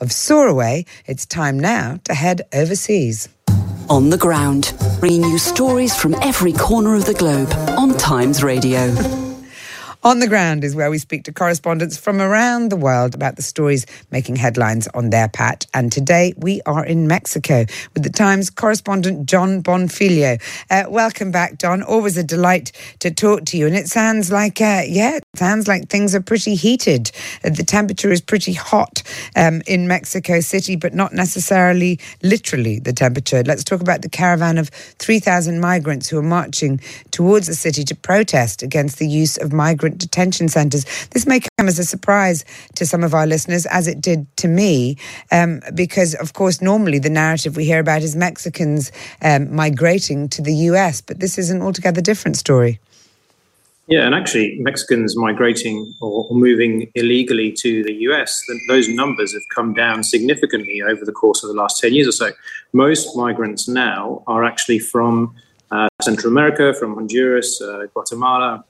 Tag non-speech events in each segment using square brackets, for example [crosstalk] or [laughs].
of soar away, it's time now to head overseas. On the ground, bringing you stories from every corner of the globe on Times Radio. [laughs] On the Ground is where we speak to correspondents from around the world about the stories making headlines on their patch. And today we are in Mexico with the Times correspondent Jon Bonfiglio. Uh, welcome back, Jon. Always a delight to talk to you. And it sounds like, uh, yeah, sounds like things are pretty heated. The temperature is pretty hot um, in Mexico City, but not necessarily literally the temperature. Let's talk about the caravan of 3,000 migrants who are marching towards the city to protest against the use of migrant detention centres. This may come as a surprise to some of our listeners, as it did to me, um, because, of course, normally the narrative we hear about is Mexicans um, migrating to the US, but this is an altogether different story. Yeah, and actually, Mexicans migrating or, moving illegally to the US, those numbers have come down significantly over the course of the last 10 years or so. Most migrants now are actually from uh, Central America, from Honduras, uh, Guatemala,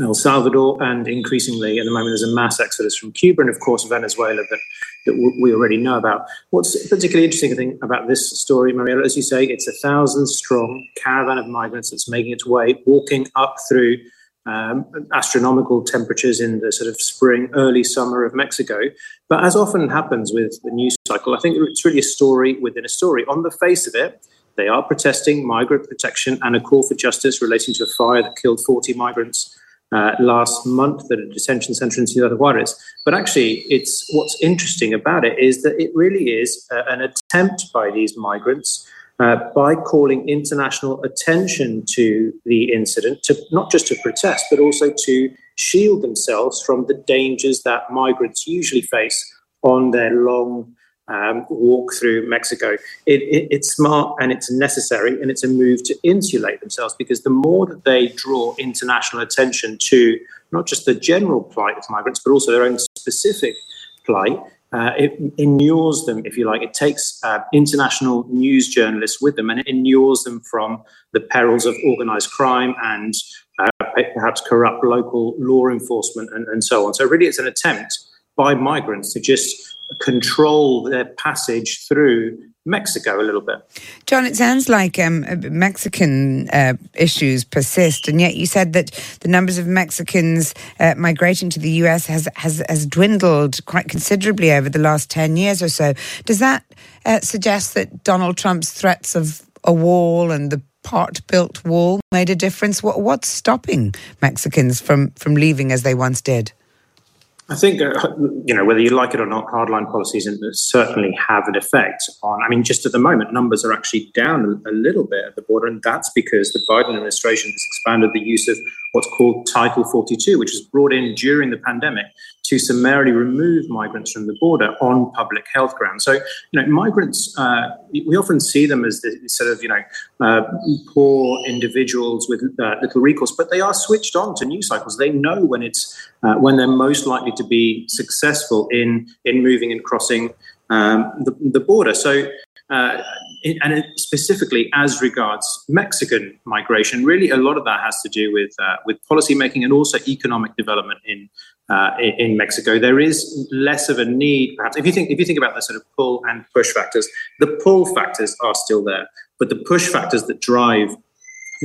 El Salvador, and increasingly at the moment there's a mass exodus from Cuba and, of course, Venezuela that, that we already know about. What's particularly interesting, I think, about this story, Mariella, as you say, it's a thousand strong caravan of migrants that's making its way, walking up through um, astronomical temperatures in the sort of spring, early summer of Mexico. But as often happens with the news cycle, I think it's really a story within a story. On the face of it, they are protesting migrant protection and a call for justice relating to a fire that killed 40 migrants uh, last month at a detention center in Ciudad Juarez. But actually, it's what's interesting about it is that it really is uh, an attempt by these migrants. Uh, by calling international attention to the incident, to not just to protest, but also to shield themselves from the dangers that migrants usually face on their long um, walk through Mexico. It, it, it's smart and it's necessary, and it's a move to insulate themselves because the more that they draw international attention to not just the general plight of migrants, but also their own specific plight, uh, it inures them, if you like. It takes uh, international news journalists with them and it inures them from the perils of organized crime and uh, perhaps corrupt local law enforcement and, and so on. So, really, it's an attempt by migrants to just control their passage through Mexico a little bit. Jon, it sounds like um, Mexican uh, issues persist, and yet you said that the numbers of Mexicans uh, migrating to the US has, has, has dwindled quite considerably over the last 10 years or so. Does that uh, suggest that Donald Trump's threats of a wall and the part built wall made a difference? What, what's stopping Mexicans from, from leaving as they once did? I think, uh, you know, whether you like it or not, hardline policies certainly have an effect on. I mean, just at the moment, numbers are actually down a, little bit at the border, and that's because the Biden administration has expanded the use of what's called Title 42, which was brought in during the pandemic to summarily remove migrants from the border on public health grounds. So, you know, migrants, uh, we often see them as the sort of, you know, uh, poor individuals with uh, little recourse, but they are switched on to news cycles. They know when it's uh, when they're most likely to be successful in in moving and crossing um, the, the border. So uh, and specifically as regards Mexican migration, really a lot of that has to do with uh, with policy making and also economic development in, uh, in Mexico. There is less of a need, perhaps, if you think if you think about the sort of pull and push factors. The pull factors are still there, but the push factors that drive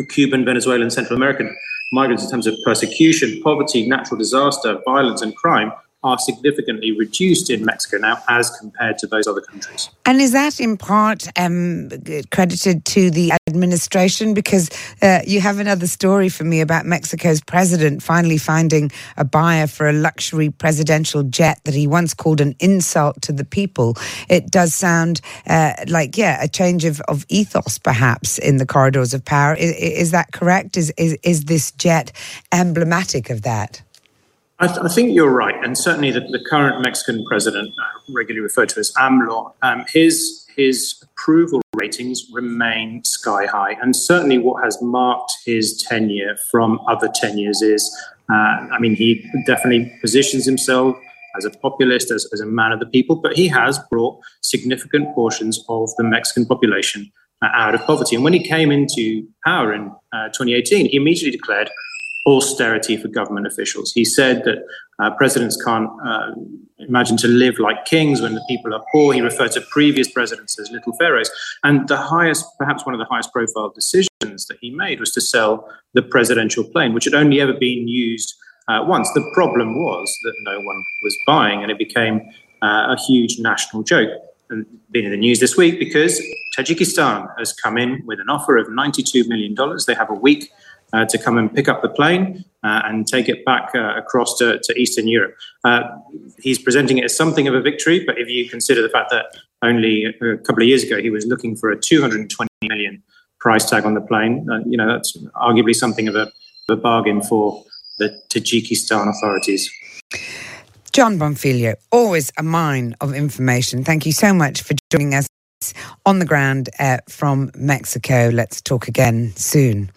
Cuban, Venezuelan, Central American migrants in terms of persecution, poverty, natural disaster, violence, and crime are significantly reduced in Mexico now as compared to those other countries. And is that in part um, credited to the administration? Because uh, you have another story for me about Mexico's president finally finding a buyer for a luxury presidential jet that he once called an insult to the people. It does sound uh, like, yeah, a change of, of ethos perhaps in the corridors of power. Is, is that correct? Is, is, is this jet emblematic of that? I, th- I, think you're right, and certainly the, the current Mexican president, uh, regularly referred to as AMLO, um, his his approval ratings remain sky high, and certainly what has marked his tenure from other tenures is, uh, I mean, he definitely positions himself as a populist, as, as a man of the people, but he has brought significant portions of the Mexican population uh, out of poverty. And when he came into power in uh, 2018, he immediately declared austerity for government officials. He said that uh, presidents can't uh, imagine to live like kings when the people are poor. He referred to previous presidents as little pharaohs. And the highest, perhaps one of the highest profile decisions that he made was to sell the presidential plane, which had only ever been used uh, once. The problem was that no one was buying, and it became uh, a huge national joke. And been in the news this week because Tajikistan has come in with an offer of $92 million. They have a week to come and pick up the plane uh, and take it back uh, across to, to, Eastern Europe. Uh, he's presenting it as something of a victory, but if you consider the fact that only a couple of years ago he was looking for a 220 million price tag on the plane, uh, you know that's arguably something of a, of a bargain for the Tajikistan authorities. Jon Bonfiglio, always a mine of information. Thank you so much for joining us on the ground uh, from Mexico. Let's talk again soon.